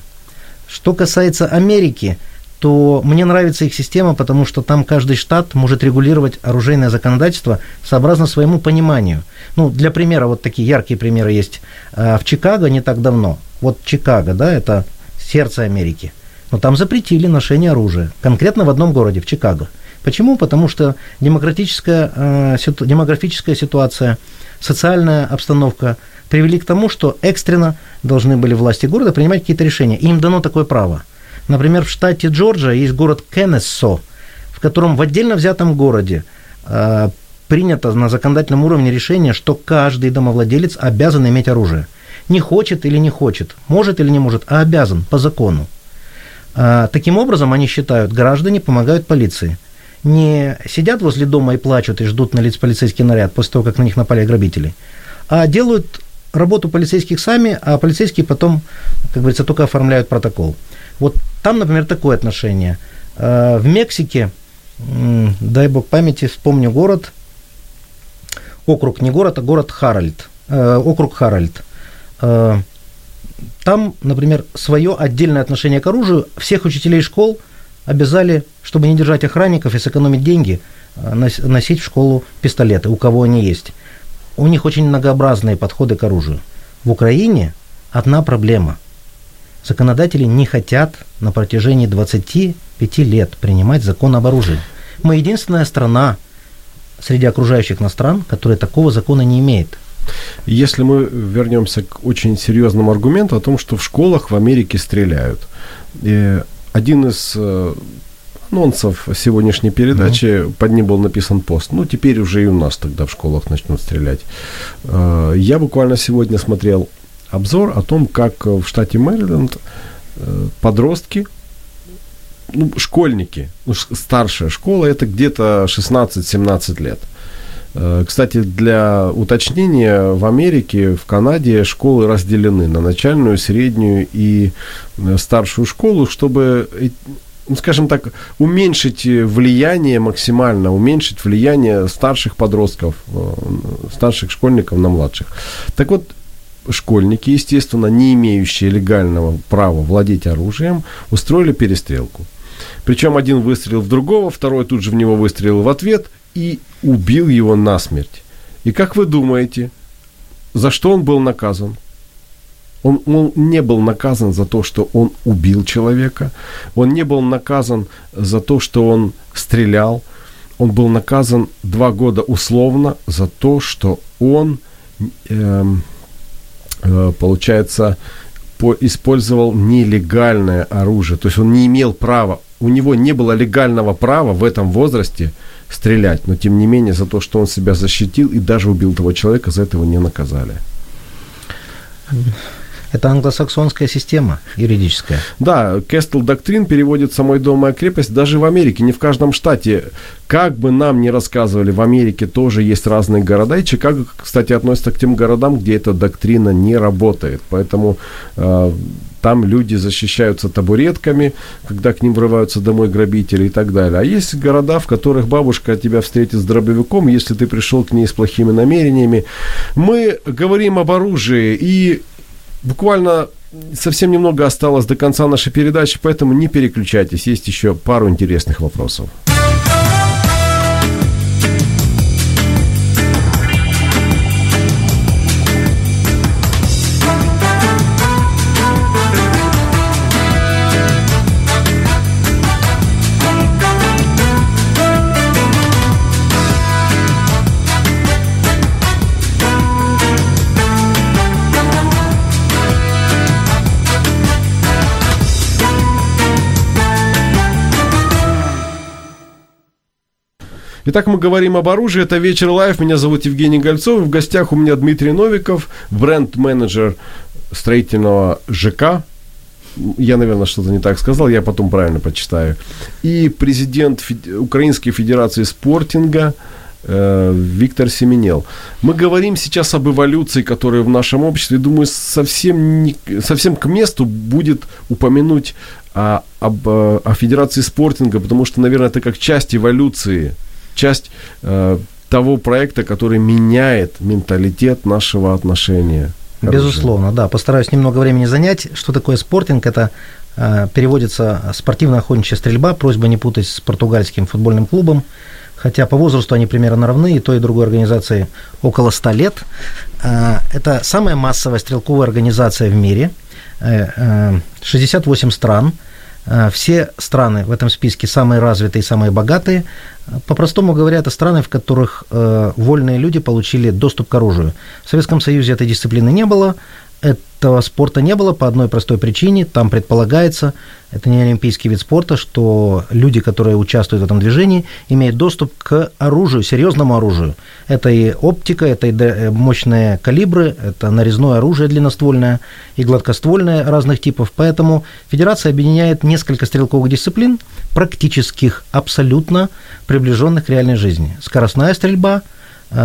Что касается Америки, то мне нравится их система, потому что там каждый штат может регулировать оружейное законодательство сообразно своему пониманию. Ну, для примера, вот такие яркие примеры есть. А, в Чикаго не так давно, вот Чикаго, да, это сердце Америки, но там запретили ношение оружия, конкретно в одном городе, в Чикаго. Почему? Потому что демократическая, э, демографическая ситуация, социальная обстановка привели к тому, что экстренно должны были власти города принимать какие-то решения. Им дано такое право. Например, в штате Джорджия есть город Кеннессо, в котором в отдельно взятом городе э, принято на законодательном уровне решение, что каждый домовладелец обязан иметь оружие. Не хочет или не хочет, может или не может, а обязан по закону. Э, таким образом, они считают, граждане помогают полиции. Не сидят возле дома и плачут и ждут на лиц полицейский наряд после того, как на них напали грабители, а делают работу полицейских сами, а полицейские потом, как говорится, только оформляют протокол. Вот там, например, такое отношение. Э, в Мексике, дай бог памяти, вспомню город, округ, не город, а город Харальд, э, округ Харальд. Э, там, например, свое отдельное отношение к оружию всех учителей школ обязали, чтобы не держать охранников и сэкономить деньги, носить в школу пистолеты, у кого они есть. У них очень многообразные подходы к оружию. В Украине одна проблема – Законодатели не хотят на протяжении 25 лет принимать закон об оружии. Мы единственная страна среди окружающих нас стран, которая такого закона не имеет. Если мы вернемся к очень серьезному аргументу о том, что в школах в Америке стреляют. И один из э, анонсов сегодняшней передачи, mm-hmm. под ним был написан пост. Ну, теперь уже и у нас тогда в школах начнут стрелять. Э, я буквально сегодня смотрел обзор о том, как в штате Мэриленд э, подростки, ну, школьники, ну, старшая школа, это где-то 16-17 лет. Э, кстати, для уточнения, в Америке, в Канаде школы разделены на начальную, среднюю и э, старшую школу, чтобы ну, скажем так, уменьшить влияние максимально, уменьшить влияние старших подростков, старших школьников на младших. Так вот, школьники, естественно, не имеющие легального права владеть оружием, устроили перестрелку. Причем один выстрелил в другого, второй тут же в него выстрелил в ответ и убил его насмерть. И как вы думаете, за что он был наказан? Он, он не был наказан за то, что он убил человека. Он не был наказан за то, что он стрелял. Он был наказан два года условно за то, что он эм, Э, получается, использовал нелегальное оружие. То есть он не имел права, у него не было легального права в этом возрасте стрелять, но тем не менее за то, что он себя защитил и даже убил того человека, за этого не наказали. Это англосаксонская система юридическая. Да, Кестел Доктрин переводит «самой дома крепость» даже в Америке, не в каждом штате. Как бы нам ни рассказывали, в Америке тоже есть разные города, и Чикаго, кстати, относится к тем городам, где эта доктрина не работает. Поэтому э, там люди защищаются табуретками, когда к ним врываются домой грабители и так далее. А есть города, в которых бабушка тебя встретит с дробовиком, если ты пришел к ней с плохими намерениями. Мы говорим об оружии, и Буквально совсем немного осталось до конца нашей передачи, поэтому не переключайтесь, есть еще пару интересных вопросов. Итак, мы говорим об оружии. Это «Вечер Live». Меня зовут Евгений Гольцов. В гостях у меня Дмитрий Новиков, бренд-менеджер строительного ЖК. Я, наверное, что-то не так сказал, я потом правильно почитаю. И президент Украинской Федерации спортинга э, Виктор Семенел. Мы говорим сейчас об эволюции, которая в нашем обществе. Думаю, совсем, не, совсем к месту будет упомянуть о, об, о Федерации спортинга, потому что, наверное, это как часть эволюции часть э, того проекта, который меняет менталитет нашего отношения. Безусловно, да. Постараюсь немного времени занять. Что такое спортинг? Это э, переводится спортивно-охотничья стрельба, просьба не путать с португальским футбольным клубом, хотя по возрасту они примерно равны, и той, и другой организации около 100 лет. Э, это самая массовая стрелковая организация в мире, 68 стран, все страны в этом списке самые развитые, самые богатые. По-простому говоря, это страны, в которых вольные люди получили доступ к оружию. В Советском Союзе этой дисциплины не было, этого спорта не было по одной простой причине. Там предполагается, это не олимпийский вид спорта, что люди, которые участвуют в этом движении, имеют доступ к оружию, серьезному оружию. Это и оптика, это и э, мощные калибры, это нарезное оружие длинноствольное и гладкоствольное разных типов. Поэтому Федерация объединяет несколько стрелковых дисциплин, практических, абсолютно приближенных к реальной жизни. Скоростная стрельба –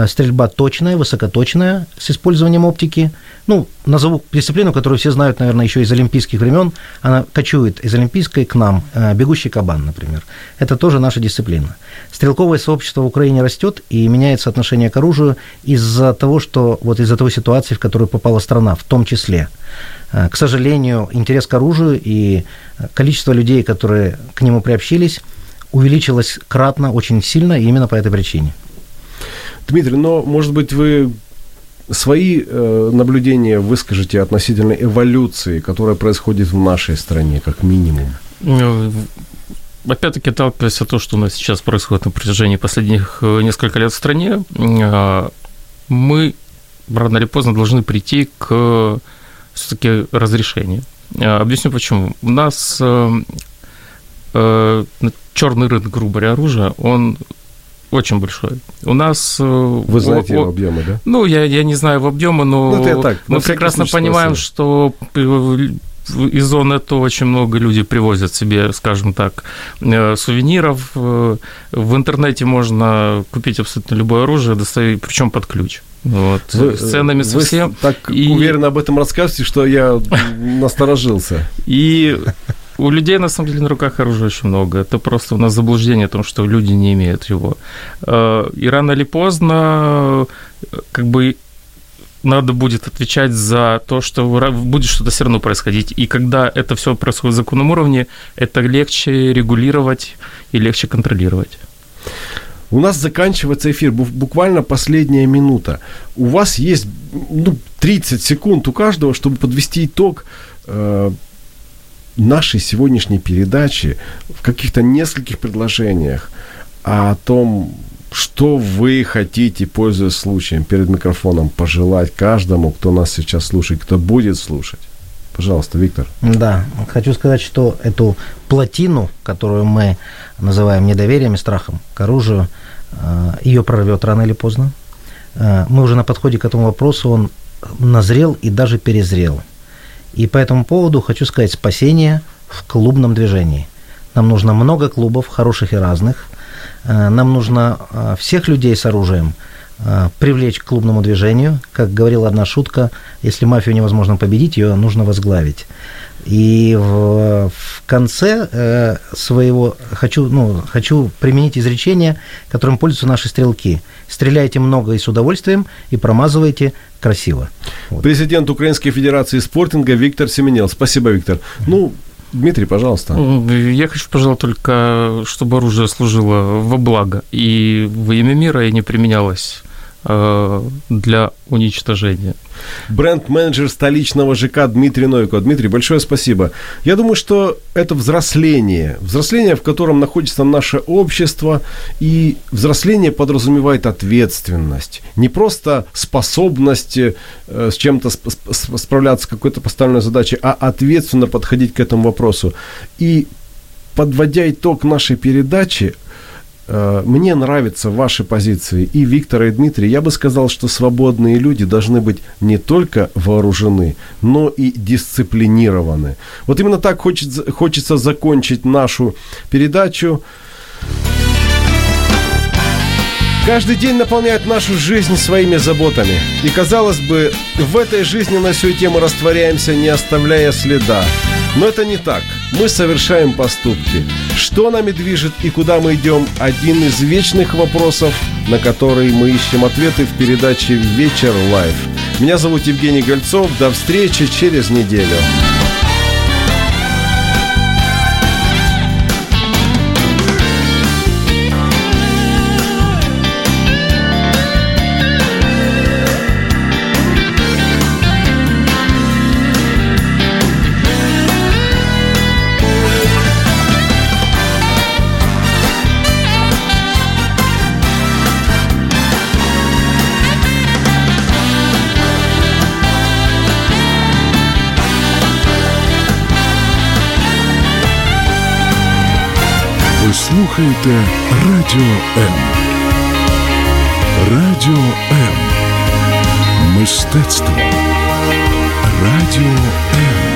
стрельба точная, высокоточная, с использованием оптики. Ну, назову дисциплину, которую все знают, наверное, еще из олимпийских времен. Она кочует из олимпийской к нам. Э, бегущий кабан, например. Это тоже наша дисциплина. Стрелковое сообщество в Украине растет и меняется отношение к оружию из-за того, что вот из-за той ситуации, в которую попала страна, в том числе. Э, к сожалению, интерес к оружию и количество людей, которые к нему приобщились, увеличилось кратно очень сильно, именно по этой причине. Дмитрий, но, может быть, вы свои э, наблюдения выскажете относительно эволюции, которая происходит в нашей стране, как минимум? Ну, опять-таки, отталкиваясь от того, что у нас сейчас происходит на протяжении последних э, нескольких лет в стране, э, мы рано или поздно должны прийти к все-таки разрешению. Э, объясню почему. У нас черный рынок, грубо говоря, оружия, он очень большой. У нас... Э, Вы знаете его объемы, да? Ну, я, я не знаю в объемы, но ну, так, мы прекрасно понимаем, спросил. что из зоны то очень много людей привозят себе, скажем так, э, сувениров. Э, в интернете можно купить абсолютно любое оружие, причем под ключ. Вот. Вы, с ценами совсем. Вы так и... уверенно об этом рассказываете, что я насторожился. И у людей, на самом деле, на руках оружия очень много. Это просто у нас заблуждение о том, что люди не имеют его. Э, и рано или поздно, как бы, надо будет отвечать за то, что будет что-то все равно происходить. И когда это все происходит в законном уровне, это легче регулировать и легче контролировать. У нас заканчивается эфир, буквально последняя минута. У вас есть ну, 30 секунд у каждого, чтобы подвести итог э, нашей сегодняшней передачи в каких-то нескольких предложениях о том, что вы хотите, пользуясь случаем, перед микрофоном пожелать каждому, кто нас сейчас слушает, кто будет слушать. Пожалуйста, Виктор. Да, хочу сказать, что эту плотину, которую мы называем недоверием и страхом к оружию, э, ее прорвет рано или поздно. Э, мы уже на подходе к этому вопросу, он назрел и даже перезрел. И по этому поводу хочу сказать спасение в клубном движении. Нам нужно много клубов, хороших и разных. Э, нам нужно э, всех людей с оружием привлечь к клубному движению. Как говорила одна шутка, если мафию невозможно победить, ее нужно возглавить. И в, в конце э, своего хочу, ну, хочу применить изречение, которым пользуются наши стрелки. Стреляйте много и с удовольствием, и промазывайте красиво. Вот. Президент Украинской Федерации спортинга Виктор Семенел. Спасибо, Виктор. Ну, Дмитрий, пожалуйста. Я хочу пожелать только, чтобы оружие служило во благо и во имя мира и не применялось для уничтожения. Бренд-менеджер столичного ЖК Дмитрий Новиков. Дмитрий, большое спасибо. Я думаю, что это взросление. Взросление, в котором находится наше общество. И взросление подразумевает ответственность. Не просто способность э, с чем-то справляться с какой-то поставленной задачей, а ответственно подходить к этому вопросу. И подводя итог нашей передачи, Э, мне нравятся ваши позиции, и Виктора, и Дмитрий. Я бы сказал, что свободные люди должны быть не только вооружены, но и дисциплинированы. Вот именно так хочется, хочется закончить нашу передачу. Каждый день наполняет нашу жизнь своими заботами. И, казалось бы, в этой жизни на всю тему растворяемся, не оставляя следа. Но это не так. Мы совершаем поступки. Что нами движет и куда мы идем – один из вечных вопросов, на которые мы ищем ответы в передаче «Вечер live». Меня зовут Евгений Гольцов. До встречи через неделю. слухаєте Радіо М. Радіо М. Мистецтво. Радіо М.